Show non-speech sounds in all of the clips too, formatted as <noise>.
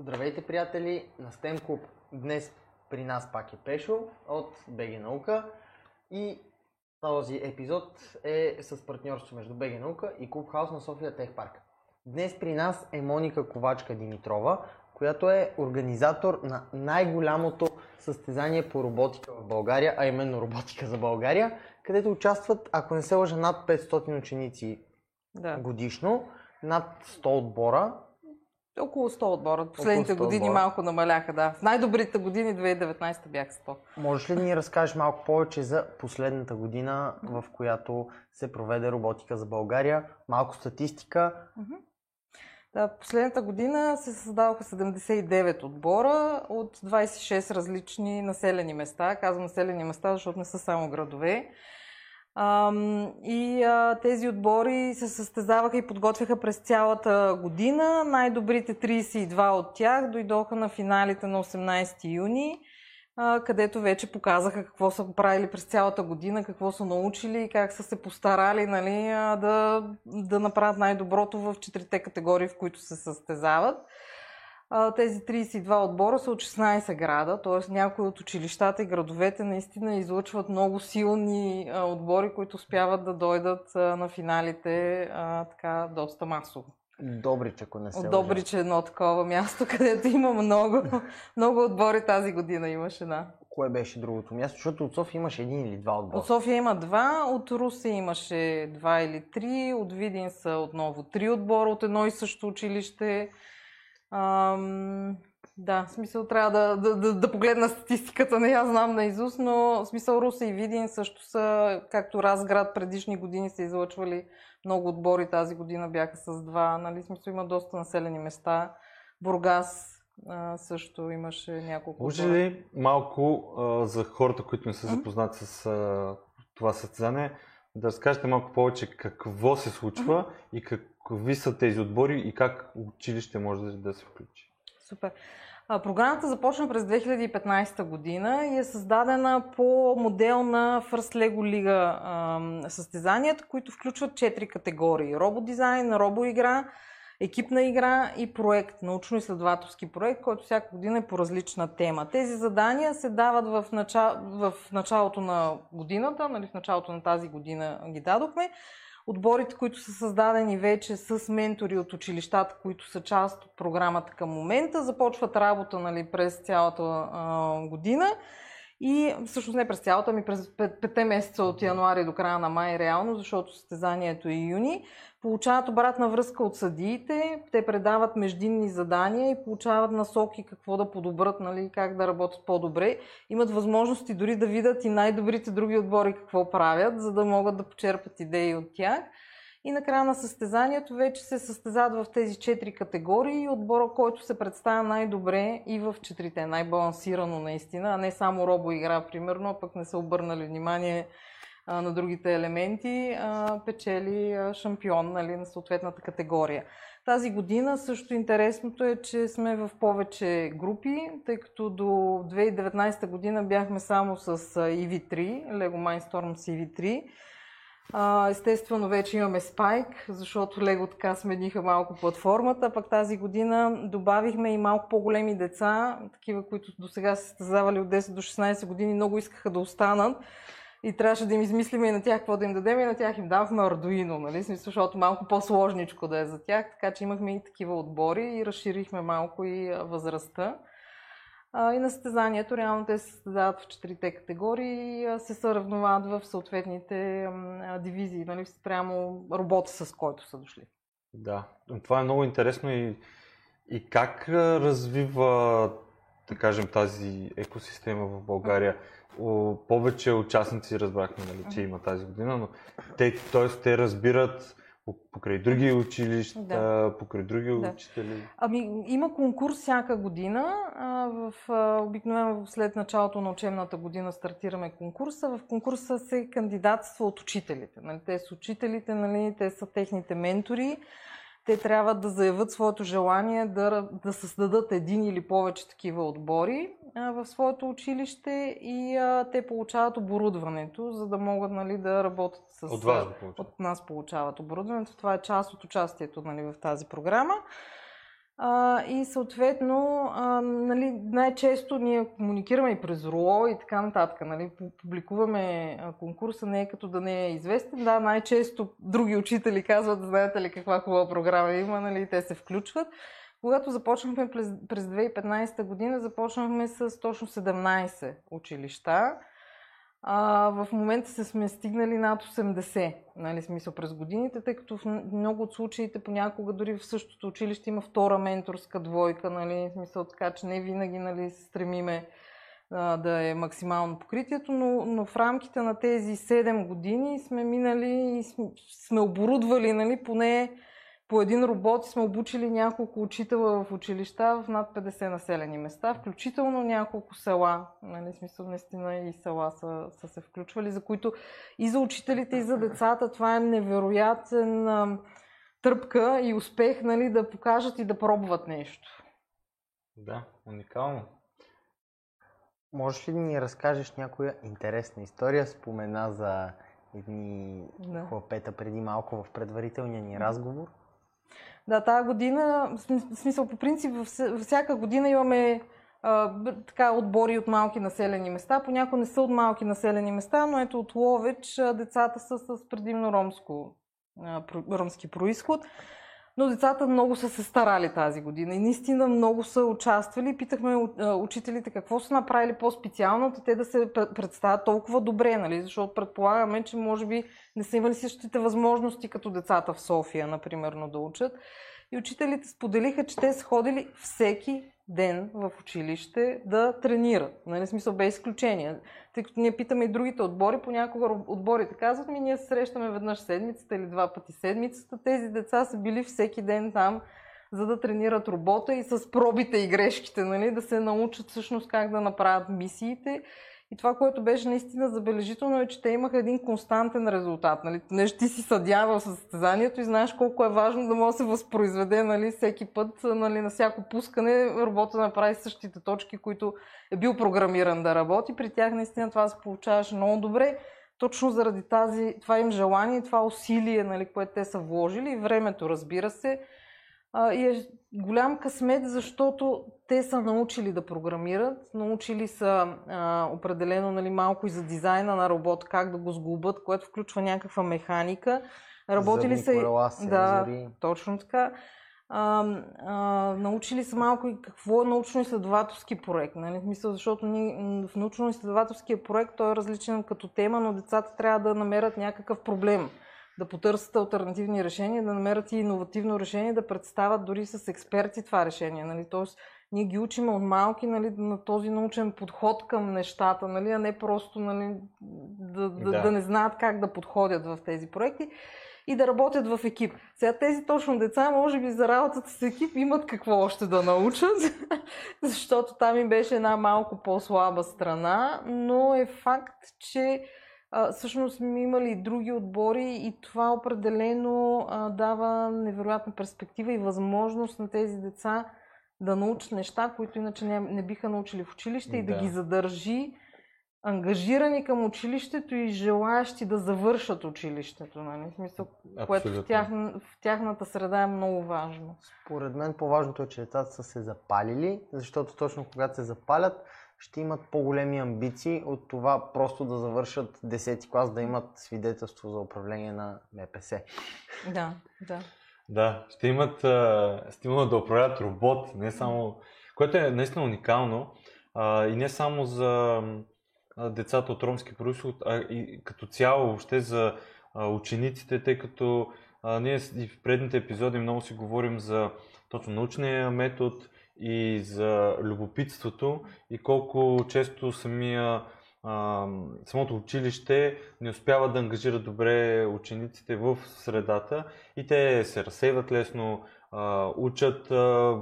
Здравейте, приятели, на STEM Club. Днес при нас пак е Пешо от БГ Наука и този епизод е с партньорство между БГ Наука и Клуб Хаус на София Тех Парк. Днес при нас е Моника Ковачка Димитрова, която е организатор на най-голямото състезание по роботика в България, а именно роботика за България, където участват, ако не се лъжа, над 500 ученици Да. годишно, над 100 отбора. Около 100 отбора. Последните 100 години отбора. малко намаляха, да. В най-добрите години 2019 бяха 100. Можеш ли да ни разкажеш малко повече за последната година, в която се проведе роботика за България? Малко статистика. Да, последната година се създадоха 79 отбора от 26 различни населени места. Казвам населени места, защото не са само градове. И тези отбори се състезаваха и подготвяха през цялата година. Най-добрите 32 от тях дойдоха на финалите на 18 юни, където вече показаха какво са правили през цялата година, какво са научили и как са се постарали нали, да, да направят най-доброто в четирите категории, в които се състезават. Тези 32 отбора са от 16 града, т.е. някои от училищата и градовете наистина излъчват много силни отбори, които успяват да дойдат на финалите така доста масово. Добрич, ако не се От. Добрич е едно такова място, <laughs> където има много, много отбори тази година имаше, да. Кое беше другото място? Защото от София имаш един или два отбора. От София има два, от Русе имаше два или три, от Видин са отново три отбора от едно и също училище. Ам, да, в смисъл трябва да, да, да, да погледна статистиката, не я знам на Изус, но в смисъл Русе и Видин също са, както Разград предишни години са излъчвали много отбори, тази година бяха с два, нали, смисъл има доста населени места. Бургас а, също имаше няколко Може ли малко а, за хората, които не са запознати с а, това състезание, да разкажете малко повече какво се случва и какви са тези отбори и как училище може да, се включи? Супер. А, Програмата започна през 2015 година и е създадена по модел на First Lego Лига ам, състезанията, които включват четири категории. Рободизайн, робоигра, екипна игра и проект, научно-изследователски проект, който всяка година е по различна тема. Тези задания се дават в, начало, в началото на годината, нали, в началото на тази година ги дадохме. Отборите, които са създадени вече с ментори от училищата, които са част от програмата към момента, започват работа нали, през цялата а, година. И всъщност не през цялата, ами през пет- петте месеца от януари до края на май реално, защото състезанието е юни. Получават обратна връзка от съдиите, те предават междинни задания и получават насоки какво да подобрат, нали, как да работят по-добре. Имат възможности дори да видят и най-добрите други отбори какво правят, за да могат да почерпат идеи от тях. И накрая на състезанието вече се състезават в тези четири категории и отбора, който се представя най-добре и в четирите, най-балансирано наистина, а не само робоигра, примерно, а пък не са обърнали внимание а, на другите елементи, а, печели а, шампион нали, на съответната категория. Тази година също интересното е, че сме в повече групи, тъй като до 2019 година бяхме само с а, EV3, Lego с EV3. Естествено, вече имаме Spike, защото Лего така смениха малко платформата, пък тази година добавихме и малко по-големи деца, такива, които до сега са състезавали от 10 до 16 години, много искаха да останат. И трябваше да им измислиме и на тях какво да им дадем и на тях им давахме Arduino, нали? Смисъл, защото малко по-сложничко да е за тях, така че имахме и такива отбори и разширихме малко и възрастта. И на състезанието реално те се състезават в четирите категории и се съревновават в съответните дивизии, нали, спрямо робота, с който са дошли. Да, това е много интересно и, и как развива, да кажем, тази екосистема в България. О, повече участници разбрахме, нали, че има тази година, но те, т.е. те разбират покрай други училища, Да. покрай други Да. учители. Ами, има конкурс всяка година. А, в, а, обикновено след началото на учебната година стартираме конкурса. В конкурса се кандидатства от учителите. Нали? Те са учителите, нали? те са техните ментори. Те трябва да заявят своето желание да, да създадат един или повече такива отбори а, в своето училище и а, те получават оборудването, за да могат нали, да работят с... От вас го получават. от нас получават оборудването. Това е част от участието нали, в тази програма. А, и съответно, а, нали, най-често ние комуникираме и през РУО и така нататък. Нали, публикуваме конкурса, не е като да не е известен. Да, най-често други учители казват, знаете ли каква хубава програма има, нали, те се включват. Когато започнахме през, през 2015 година, започнахме с точно 17 училища. А, в момента се сме стигнали над 80, нали, смисъл през годините, тъй като в много от случаите понякога дори в същото училище има втора менторска двойка, нали, смисъл така, че не винаги нали, се стремиме а, да е максимално покритието, но, но в рамките на тези 7 години сме минали и сме, оборудвали нали, поне по един робот сме обучили няколко учителя в училища в над 50 населени места, включително няколко села. Нали, смисъл, наистина и села са, са се включвали, за които и за учителите, и за децата това е невероятен а, тръпка и успех нали, да покажат и да пробват нещо. Да, уникално. Можеш ли да ни разкажеш някоя интересна история? Спомена за едни да. хлапета преди малко в предварителния ни разговор. Да, тази година, в смисъл по принцип, всяка година имаме а, така отбори от малки населени места. Понякога не са от малки населени места, но ето от Ловеч децата са с предимно ромско, а, ромски происход. Но децата много са се старали тази година и наистина много са участвали. Питахме учителите какво са направили по-специално, те да се представят толкова добре, нали? защото предполагаме, че може би не са имали същите възможности като децата в София, например, да учат. И учителите споделиха, че те са ходили всеки ден в училище да тренират. Нали, смисъл без изключение. Тъй като ние питаме и другите отбори, понякога отборите казват ми, ние се срещаме веднъж седмицата или два пъти седмицата. Тези деца са били всеки ден там, за да тренират робота и с пробите и грешките, нали, да се научат всъщност как да направят мисиите и това, което беше наистина забележително е, че те имаха един константен резултат. Нали? Нещо ти си съдя в състезанието и знаеш колко е важно да може да се възпроизведе нали, всеки път, нали, на всяко пускане работа да направи същите точки, които е бил програмиран да работи. При тях наистина това се получаваше много добре. Точно заради тази, това им желание, това усилие, нали, което те са вложили и времето, разбира се, а, и е голям късмет, защото те са научили да програмират, научили са а, определено нали, малко и за дизайна на робот, как да го сглобят, което включва някаква механика. Работили са и... Да, точно така. А, а, научили са малко и какво е научно-изследователски проект. Нали? Мисля, защото ни, в научно-изследователския проект той е различен като тема, но децата трябва да намерят някакъв проблем да потърсят альтернативни решения, да намерят и иновативно решение, да представят дори с експерти това решение. Нали? Тоест, ние ги учим от малки нали, на този научен подход към нещата, нали, а не просто нали, да, да, да. да не знаят как да подходят в тези проекти и да работят в екип. Сега тези точно деца, може би за работата с екип имат какво още да научат, <laughs> защото там им беше една малко по-слаба страна, но е факт, че а, всъщност сме имали и други отбори и това определено а, дава невероятна перспектива и възможност на тези деца да научат неща, които иначе не, не биха научили в училище да. и да ги задържи ангажирани към училището и желаящи да завършат училището. Нали? В смисъл, което в, тях, в тяхната среда е много важно. Според мен по-важното е, че децата са се запалили, защото точно когато се запалят, ще имат по-големи амбиции от това просто да завършат 10 клас, да имат свидетелство за управление на МПС. Да, да. Да, ще имат а, стимула да управляват робот, не само, което е наистина уникално а, и не само за а, децата от ромски происход, а и като цяло въобще за а, учениците, тъй като а, ние и в предните епизоди много си говорим за точно научния метод, и за любопитството и колко често самия, а, самото училище не успява да ангажира добре учениците в средата и те се разсейват лесно, а, учат а,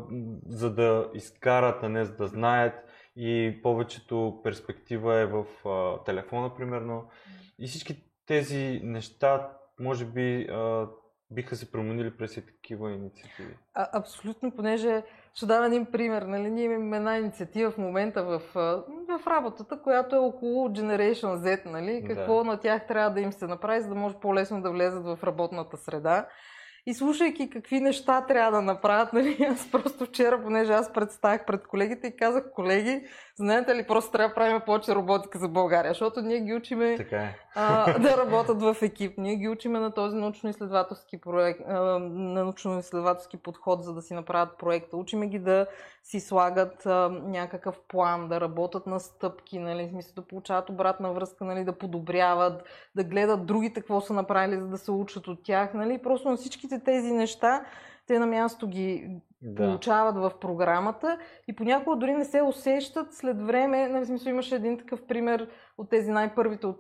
за да изкарат, а не за да знаят и повечето перспектива е в а, телефона, примерно. И всички тези неща, може би, а, биха се променили през такива инициативи. А, абсолютно, понеже ще дам един пример. Нали? Ние имаме една инициатива в момента в, в работата, която е около Generation Z. Нали? Какво да. на тях трябва да им се направи, за да може по-лесно да влезат в работната среда. И слушайки какви неща трябва да направят, нали, <laughs> аз просто вчера, понеже аз представях пред колегите и казах, колеги, знаете ли, просто трябва да правим повече роботика за България, защото ние ги учиме Така е. а, да работят в екип. Ние ги учиме на този научно-изследователски проект, а, на научно-изследователски подход, за да си направят проекта. Учиме ги да си слагат а, някакъв план, да работят на стъпки, нали, в смисъл да получават обратна връзка, нали, да подобряват, да гледат другите какво са направили, за да се учат от тях. Нали. Просто на всичките тези неща те на място ги Да. получават в програмата и понякога дори не се усещат след време. Нали, смисъл имаше един такъв пример от тези най-първите от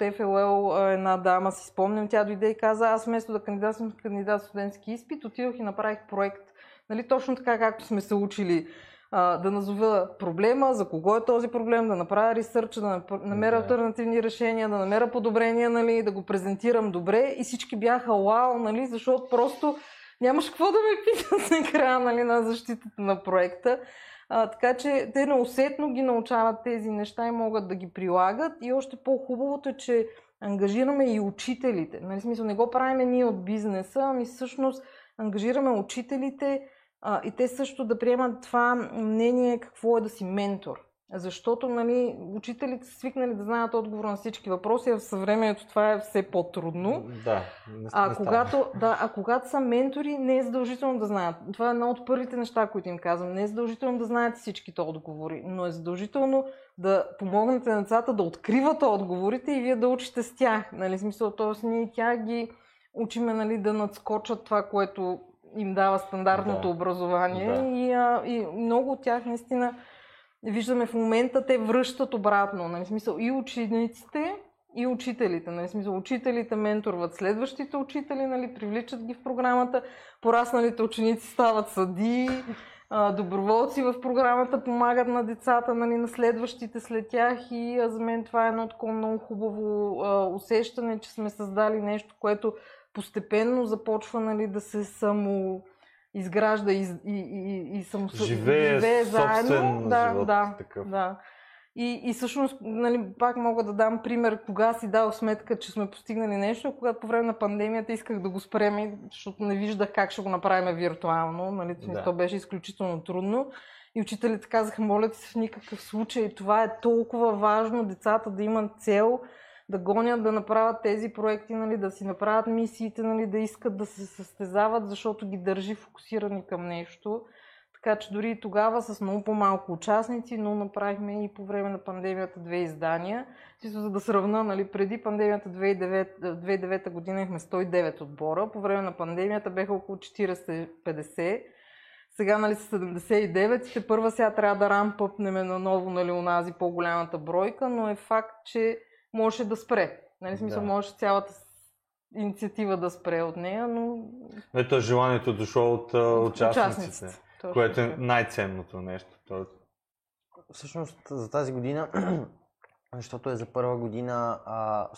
а, една дама си спомням, тя дойде и каза, аз вместо да кандидатствам кандидат студентски изпит, отидох и направих проект, нали, точно така както сме се учили а, да назова проблема, за кого е този проблем, да направя ресърча, да намеря Да. альтернативни решения, да намеря подобрения, нали, да го презентирам добре и всички бяха вау, нали, защото просто нямаш какво да ме питат <laughs> на края нали, на защитата на проекта. А, така че те неусетно ги научават тези неща и могат да ги прилагат. И още по-хубавото е, че ангажираме и учителите. Нали, смисъл, не го правиме ние от бизнеса, ами всъщност ангажираме учителите а, и те също да приемат това мнение какво е да си ментор. Защото нали, учителите са свикнали да знаят отговор на всички въпроси, а в съвремето това е все по-трудно. Да. Не, не А става. когато, да, а когато са ментори, не е задължително да знаят. Това е едно от първите неща, които им казвам. Не е задължително да знаят всичките отговори, но е задължително да помогнете на децата да откриват отговорите и вие да учите с тях. Нали, смисъл, т.е. ние тя ги учиме нали, да надскочат това, което им дава стандартното Да. образование. Да. И, а, и много от тях наистина виждаме в момента те връщат обратно. Нали, смисъл, и учениците, и учителите. Нали, смисъл, учителите менторват следващите учители, нали, привличат ги в програмата, порасналите ученици стават съдии, а, доброволци в програмата помагат на децата, нали, на следващите след тях и за мен това е едно такова много хубаво усещане, че сме създали нещо, което постепенно започва нали, да се само изгражда и, и, и, и само Живее собствен да, живот да, такъв. да. И, и всъщност, нали, пак мога да дам пример, кога си дал сметка, че сме постигнали нещо, когато по време на пандемията исках да го спрем, защото не виждах как ще го направим виртуално. Нали, Да. То беше изключително трудно. И учителите казаха, моля ти се в никакъв случай, това е толкова важно, децата да имат цел, да гонят, да направят тези проекти, нали, да си направят мисиите, нали, да искат да се състезават, защото ги държи фокусирани към нещо. Така че дори и тогава с много по-малко участници, но направихме и по време на пандемията две издания. Чисто за да сравна, нали, преди пандемията 2009, 2009 година имахме 109 отбора, по време на пандемията беха около 40-50. Сега нали са 79 и те първа сега трябва да рампъпнем наново нали, онази по-голямата бройка, но е факт, че можеше да спре. Нали, смисъл, Да. може цялата инициатива да спре от нея, но Ето желанието дошло от а, участниците, Точно което е най-ценното нещо. Тоест, Всъщност за тази година, <clears throat> защото е за първа година, а,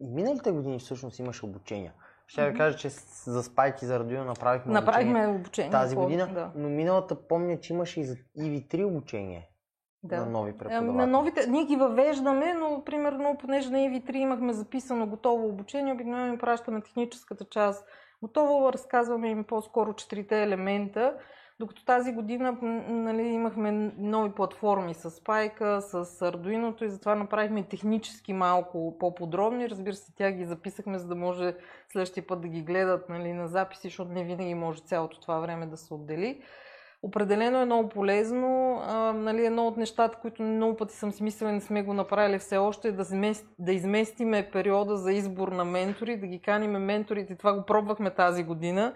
и миналите години всъщност имаше обучения. Ще ви кажа, че за спайки за Ардуино направихме обучение Направихме обучение. тази по- година, Да. но миналата помня, че имаше и за EV3 обучение да. на нови преподаватели. На новите, ние ги въвеждаме, но примерно, понеже на EV3 имахме записано готово обучение, обикновено им пращаме техническата част готово, разказваме им по-скоро четирите елемента, докато тази година нали, имахме нови платформи с Spike, с Arduino и затова направихме технически малко по-подробни. Разбира се, тя ги записахме, за да може следващия път да ги гледат нали, на записи, защото не винаги може цялото това време да се отдели. Определено е много полезно. А, нали, едно от нещата, които много пъти съм си и не сме го направили все още, е да, змест, да изместиме периода за избор на ментори, да ги каниме менторите. Това го пробвахме тази година.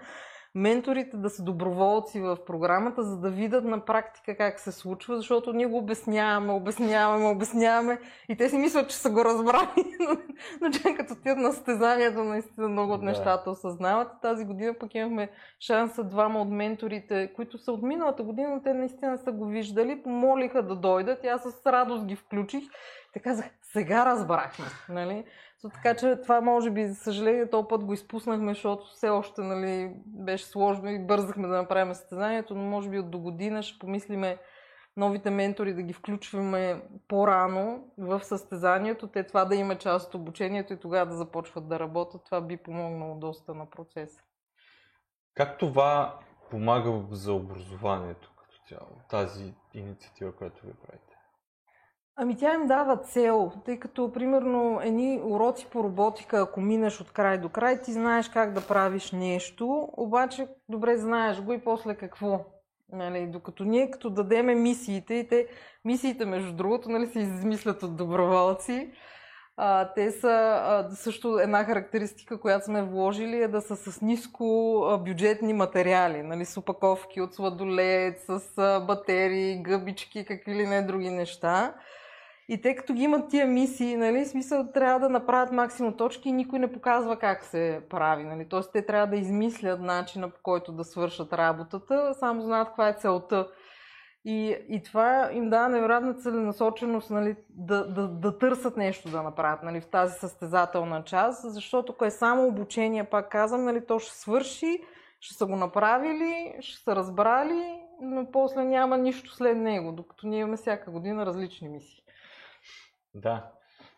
Менторите да са доброволци в програмата, за да видят на практика как се случва, защото ние го обясняваме, обясняваме, обясняваме и те си мислят, че са го разбрали. <laughs> но- че като отидат на състезанието, наистина много от нещата осъзнават. Тази година пък имахме шанса двама от менторите, които са от миналата година, те наистина са го виждали, помолиха да дойдат и аз с радост ги включих. Те казах, сега разбрахме, нали? So, така че това може би, за съжаление, този път го изпуснахме, защото все още нали, беше сложно и бързахме да направим състезанието, но може би от до година ще помислиме новите ментори да ги включваме по-рано в състезанието, те това да има част от обучението и тогава да започват да работят. Това би помогнало доста на процеса. Как това помага за образованието като цяло, тази инициатива, която ви правите? Ами тя им дава цел, тъй като, примерно, едни уроци по роботика, ако минеш от край до край, ти знаеш как да правиш нещо, обаче добре знаеш го и после какво. Нали, докато ние като дадеме мисиите, и те, мисиите между другото, нали, се измислят от доброволци, те са също една характеристика, която сме вложили е да са с ниско бюджетни материали, нали, с опаковки от сладолет, с батерии, гъбички, какви ли не други неща. И те като ги имат тия мисии, нали, смисъл трябва да направят максимум точки и никой не показва как се прави. Нали. Тоест те трябва да измислят начина по който да свършат работата, само знаят каква е целта. И, и това им дава невероятна целенасоченост нали, да, да, да търсят нещо да направят нали, в тази състезателна част, защото ако е само обучение, пак казвам, нали, то ще свърши, ще са го направили, ще са разбрали, но после няма нищо след него, докато ние имаме всяка година различни мисии. Да.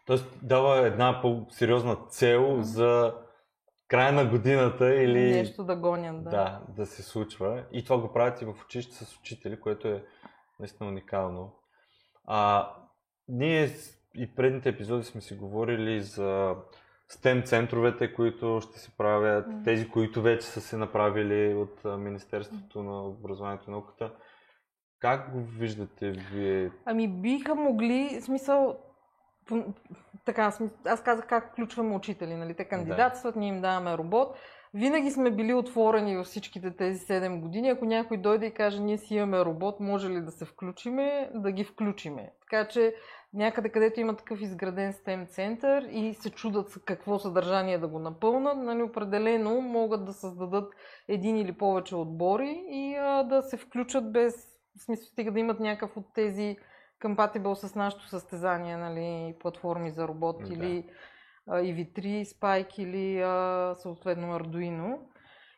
Тоест дава една по-сериозна цел за края на годината или... Нещо да гонят, да. Да, да се случва. И това го правят и в училище с учители, което е наистина уникално. А, ние и предните епизоди сме си говорили за STEM центровете, които ще се правят, mm. тези, които вече са се направили от Министерството на образованието и науката. Как го виждате вие? Ами биха могли, в смисъл, така, аз казах как включваме учители, нали? Те кандидатстват, да. ние им даваме робот. Винаги сме били отворени във всичките тези 7 години. Ако някой дойде и каже, ние си имаме робот, може ли да се включиме, да ги включиме. Така че някъде, където има такъв изграден STEM център и се чудат какво съдържание да го напълнат, нали, определено могат да създадат един или повече отбори и а, да се включат без, в смисъл стига да имат някакъв от тези compatible с нашето състезание, нали, платформи за робот да. или а, EV3, Spike или а, съответно Arduino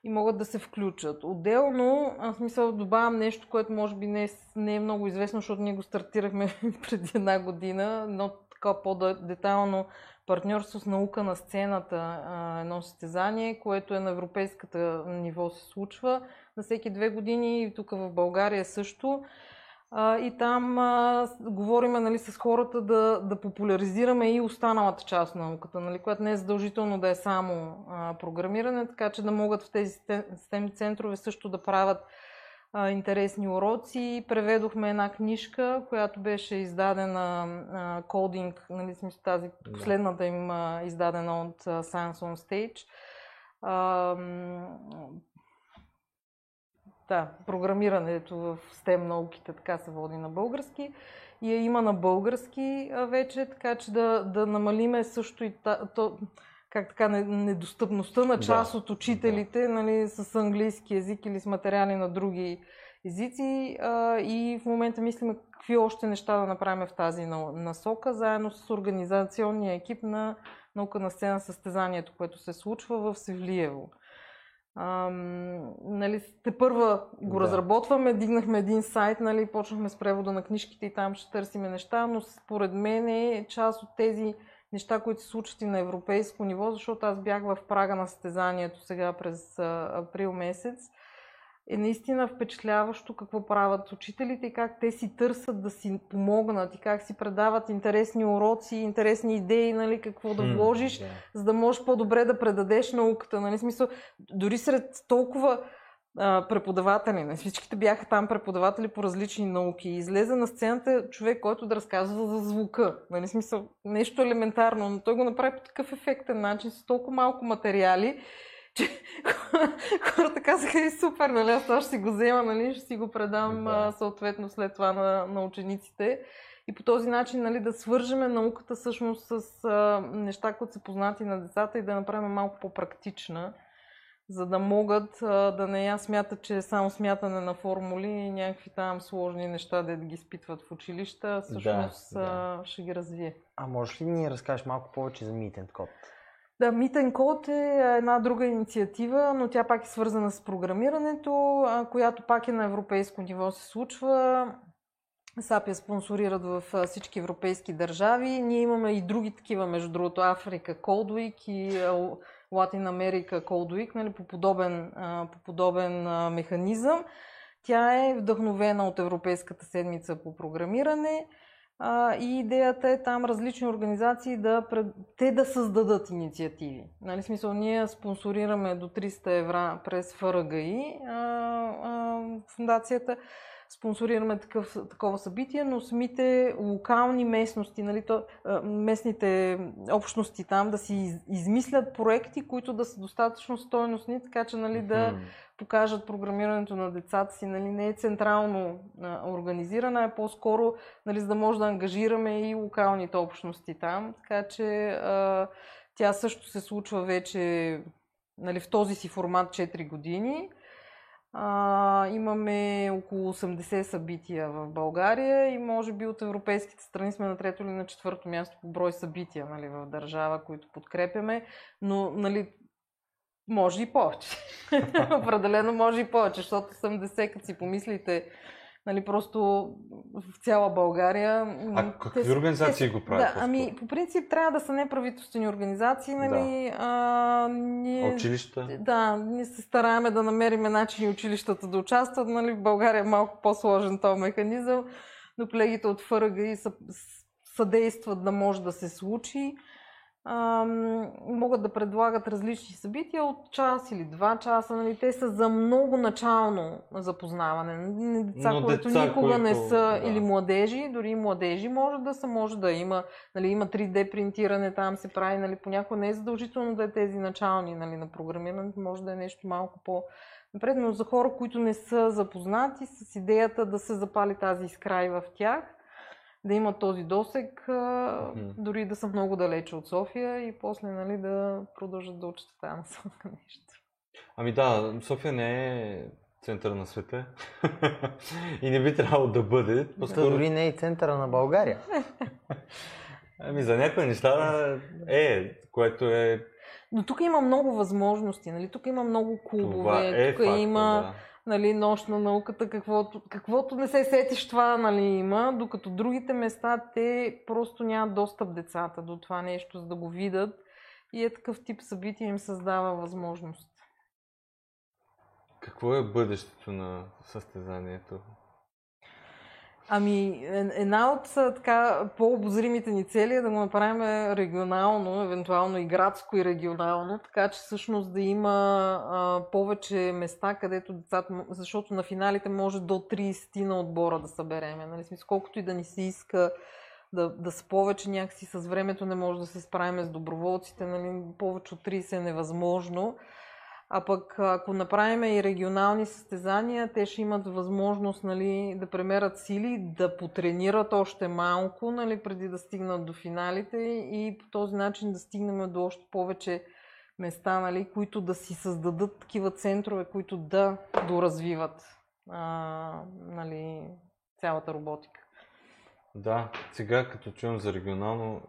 и могат да се включат. Отделно, аз смисъл добавям нещо, което може би не е, не е много известно, защото ние го стартирахме <laughs> преди една година, но така по-детайлно партньорство с наука на сцената, едно състезание, което е на европейската ниво се случва на всеки две години и тук в България също. А, и там а, говориме нали, с хората да, да популяризираме и останалата част на науката, нали, която не е задължително да е само а, програмиране, така че да могат в тези STEM центрове също да правят а, интересни уроци. Преведохме една книжка, която беше издадена а, кодинг, нали, смисъл тази последната им а, издадена от а, Science on Stage. А, да, програмирането в STEM науките така се води на български и я има на български вече, така че да, да намалиме също и то, как така, недостъпността на част да. от учителите да. нали, с английски язик или с материали на други езици а, и в момента мислим какви още неща да направим в тази насока, заедно с организационния екип на наука на сцена състезанието, което се случва в Севлиево. Ам, нали, те първа го да. разработваме, дигнахме един сайт, нали, почнахме с превода на книжките и там ще търсиме неща, но според мен е част от тези неща, които се случват и на европейско ниво, защото аз бях в прага на състезанието сега през а, април месец е наистина впечатляващо какво правят учителите и как те си търсят да си помогнат и как си предават интересни уроци, интересни идеи, нали, какво да вложиш, yeah. за да можеш по-добре да предадеш науката. Нали, смисъл, дори сред толкова а, преподаватели, нали, всичките бяха там преподаватели по различни науки и излезе на сцената човек, който да разказва за звука. Нали, смисъл, нещо елементарно, но той го направи по такъв ефектен начин, с толкова малко материали че <laughs> хората казаха и супер, нали, аз това ще си го взема, нали, ще си го предам да. съответно след това на, на учениците. И по този начин нали, да свържеме науката всъщност с а, неща, които са познати на децата и да направим малко по-практична, за да могат а, да не я смятат, че е само смятане на формули и някакви там сложни неща да ги изпитват в училища, всъщност да, да. Ще ги развие. А можеш ли да ни разкажеш малко повече за Meet Code? Да, Meet Code е една друга инициатива, но тя пак е свързана с програмирането, която пак е на европейско ниво се случва. САП я спонсорират в всички европейски държави. Ние имаме и други такива, между другото, Африка, Cold Week и Латин Америка Cold Week, нали, по подобен, по подобен механизъм. Тя е вдъхновена от Европейската седмица по програмиране а, и идеята е там различни организации да те да създадат инициативи. Нали, смисъл, ние спонсорираме до 300 евро през ФРГИ а, а, фундацията, спонсорираме такъв, такова събитие, но самите локални местности, нали, то, местните общности там да си измислят проекти, които да са достатъчно стойностни, така че нали, да покажат програмирането на децата си. Нали, не е централно а, организирана, е по-скоро нали, за да може да ангажираме и локалните общности там. Така че а, тя също се случва вече нали, в този си формат 4 години. А, имаме около 80 събития в България и може би от европейските страни сме на трето или на четвърто място по брой събития нали, в държава, които подкрепяме. Но нали, може и повече. <laughs> Определено може и повече, защото 80, като си помислите, нали, просто в цяла България. А какви те, организации те, го правят? Да, ами, по принцип трябва да са неправителствени организации, нали, да. а, ние, Училища? Да, ние се стараеме да намерим начини училищата да участват, нали, в България е малко по-сложен този механизъм, но колегите от ФРГ съдействат да може да се случи могат да предлагат различни събития от час или два часа. Нали? Те са за много начално запознаване. Деца, Но които деца, никога които... не са, да. или младежи, дори и младежи може да са, може да има, нали, има 3D принтиране, там се прави, нали, понякога не е задължително да е тези начални нали, на програмирането, може да е нещо малко по- напред, но за хора, които не са запознати с идеята да се запали тази изкрай в тях, да имат този досек, дори да са много далече от София и после нали, да продължат да учат тази насока <laughs> нещо. Ами да, София не е център на света <laughs> и не би трябвало да бъде. По-скоро... Дори не е и центъра на България. <laughs> ами за някои неща е, което е но тук има много възможности, нали? Тук има много клубове, е тук факта, има да нали, нощ на науката, каквото, каквото не се сетиш това нали, има, докато другите места те просто нямат достъп децата до това нещо, за да го видят и е такъв тип събитие им създава възможност. Какво е бъдещето на състезанието? Ами, една от така по-обозримите ни цели е да го направим регионално, евентуално и градско и регионално, така че всъщност да има а, повече места, където децата, защото на финалите може до 30 на отбора да събереме. Нали? Смисъл, колкото и да ни се иска да, да са повече някакси с времето не може да се справим с доброволците, нали? повече от 30 е невъзможно. А пък ако направим и регионални състезания, те ще имат възможност нали, да премерят сили, да потренират още малко, нали, преди да стигнат до финалите и по този начин да стигнем до още повече места, нали, които да си създадат такива центрове, които да доразвиват а, нали, цялата роботика. Да, сега като чуем за регионално,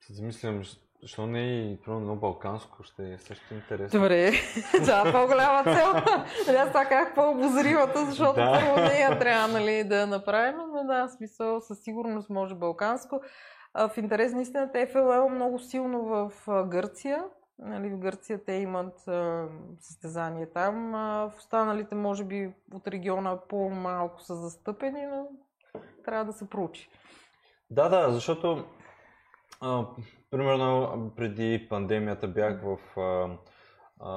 се замислям, защо не и едно балканско? Ще е също интересно. Добре, <laughs> е по-голяма цел. Нали, аз това как по-обозримата, защото да. първо нея трябва нали, да направим, но да, смисъл със сигурност може балканско. В интерес на истината ФЛЛ много силно в Гърция. Нали, в Гърция те имат а, състезание там. А, в останалите, може би, от региона по-малко са застъпени, но трябва да се проучи. Да, да, защото а, примерно преди пандемията бях в а,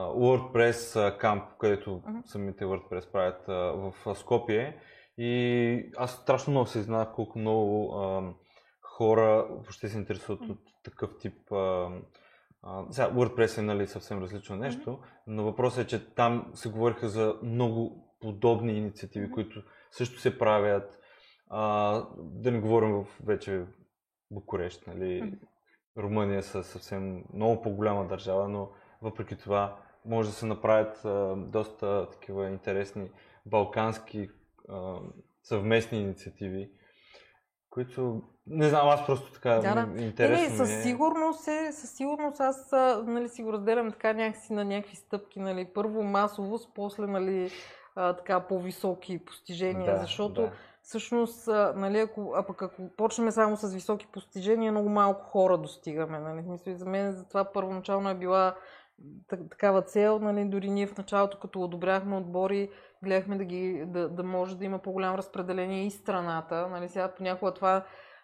WordPress камп, където uh-huh. самите WordPress правят а, в Скопие и аз страшно много се изненадах колко много а, хора въобще се интересуват от такъв тип а, а, сега, WordPress е нали, съвсем различно нещо, mm-hmm. но въпросът е, че там се говориха за много подобни инициативи, mm-hmm. които също се правят. А, да не говорим в вече Букурещ, нали, mm-hmm. Румъния е съвсем много по-голяма държава, но въпреки това може да се направят а, доста такива интересни балкански а, съвместни инициативи, които не знам, аз просто така да, да. интересно не, със е. сигурност е, със сигурност аз нали, си го разделям така някакси на някакви стъпки, нали, първо масовост, после нали, а, така по-високи постижения, да, защото да всъщност, нали, ако, а пък ако почнем само с високи постижения, много малко хора достигаме. Нали? Мисля, за мен затова първоначално е била такава цел. Нали, дори ние в началото, като одобряхме отбори, гледахме да, ги, да, да може да има по-голямо разпределение и страната. Нали, сега понякога това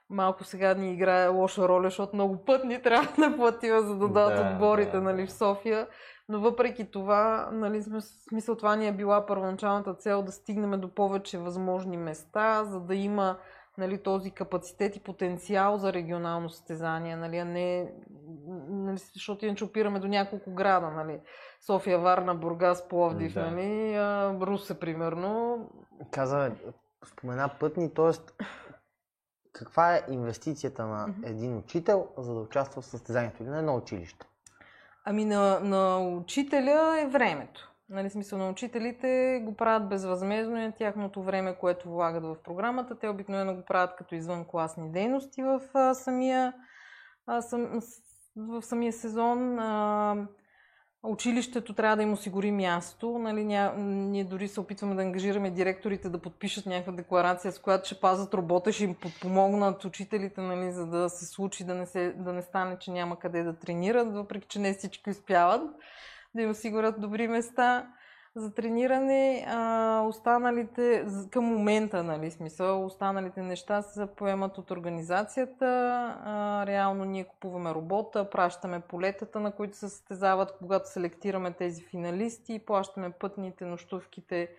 малко сега ни играе лоша роля, защото много път ни трябва да платим, за да дадат да, отборите да, нали, в София. Но въпреки това, нали, смисъл това ни е била първоначалната цел да стигнем до повече възможни места, за да има нали, този капацитет и потенциал за регионално състезание, нали, а не, нали, защото иначе опираме до няколко града, нали, София, Варна, Бургас, Пловдив, да. нали, а, Русе, примерно. Каза, спомена пътни, т.е. каква е инвестицията на един учител, за да участва в състезанието или на едно училище? Ами на, на учителя е времето. Нали, смисъл на учителите го правят безвъзмезно и тяхното време, което влагат в програмата. Те обикновено го правят като извън класни дейности в а, самия, а, сам, в самия сезон. А, училището трябва да им осигури място. Нали, ня... Ние дори се опитваме да ангажираме директорите да подпишат някаква декларация, с която ще пазят робота, ще им подпомогнат учителите, нали, за да се случи, да не, се, да не стане, че няма къде да тренират, въпреки че не всички успяват да им осигурят добри места за трениране. А, останалите, към момента, нали, смисъл, останалите неща се поемат от организацията. А, реално ние купуваме робота, пращаме полетата, на които се състезават, когато селектираме тези финалисти, плащаме пътните, нощувките,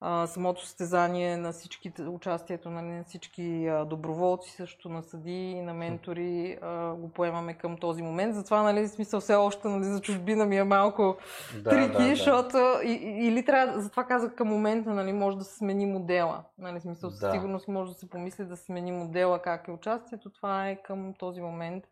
а, самото състезание на всички, участието нали, на всички а, доброволци, също на съди, на ментори а, го поемаме към този момент. Затова, нали, смисъл все още нали, за чужбина ми е малко да, трики, да, да. защото и, или трябва, затова казах към момента, нали, може да се смени модела. Нали, смисъл, да. със сигурност може да се помисли да се смени модела как е участието. Това е към този момент,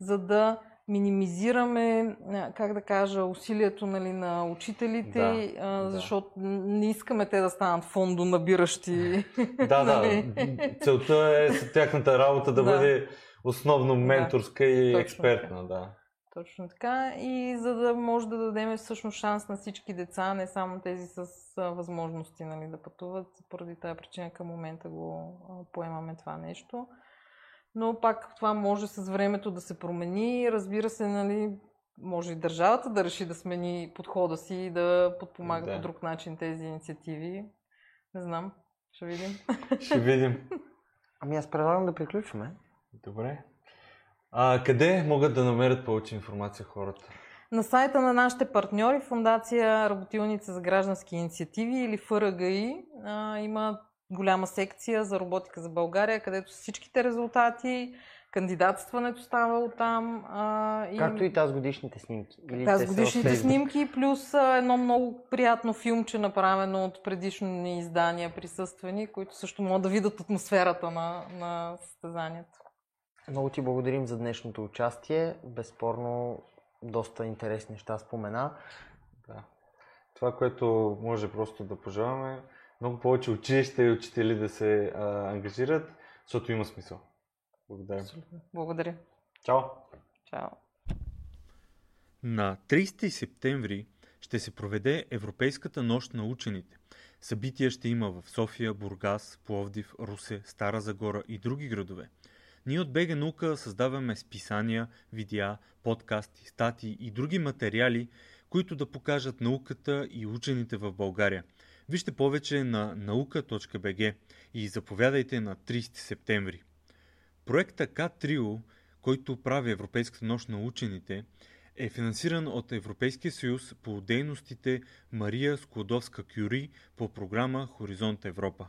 за да минимизираме, как да кажа, усилието нали, на учителите, да, а, защото да. не искаме те да станат фондонабиращи. <laughs> Да, нали? да. Целта е тяхната работа да, да. бъде основно менторска да, и експертна. Така. Да. Точно така. И за да може да дадем всъщност шанс на всички деца, не само тези с възможности нали, да пътуват. Поради тази причина към момента го поемаме това нещо но пак това може с времето да се промени. Разбира се, нали, може и държавата да реши да смени подхода си и да подпомага да. по друг начин тези инициативи. Не знам. Ще видим. Ще видим. <laughs> Ами аз предлагам да приключваме. Добре. А къде могат да намерят повече информация хората? На сайта на нашите партньори, Фундация Работилница за граждански инициативи или ФРГИ, а, има голяма секция за роботика за България, където всичките резултати, кандидатстването става от там. А, и... Както и тази годишните снимки. Или тази годишните снимки, плюс а, едно много приятно филмче, направено от предишни издания присъствени, които също могат да видят атмосферата на, на състезанието. Много ти благодарим за днешното участие. Безспорно, доста интересни неща спомена. Да. Това, което може просто да пожелаваме, много повече училища и учители да се а, ангажират, защото има смисъл. Благодаря. Благодаря. Чао. Чао. На 30 септември ще се проведе Европейската нощ на учените. Събития ще има в София, Бургас, Пловдив, Русе, Стара Загора и други градове. Ние от БГ Наука създаваме списания, видеа, подкасти, статии и други материали, които да покажат науката и учените в България – Вижте повече на наука.бг и заповядайте на 30 септември. Проекта К-Трио, който прави Европейската нощ на учените, е финансиран от Европейския съюз по дейностите Мария Склодовска-Кюри по програма Хоризонт Европа.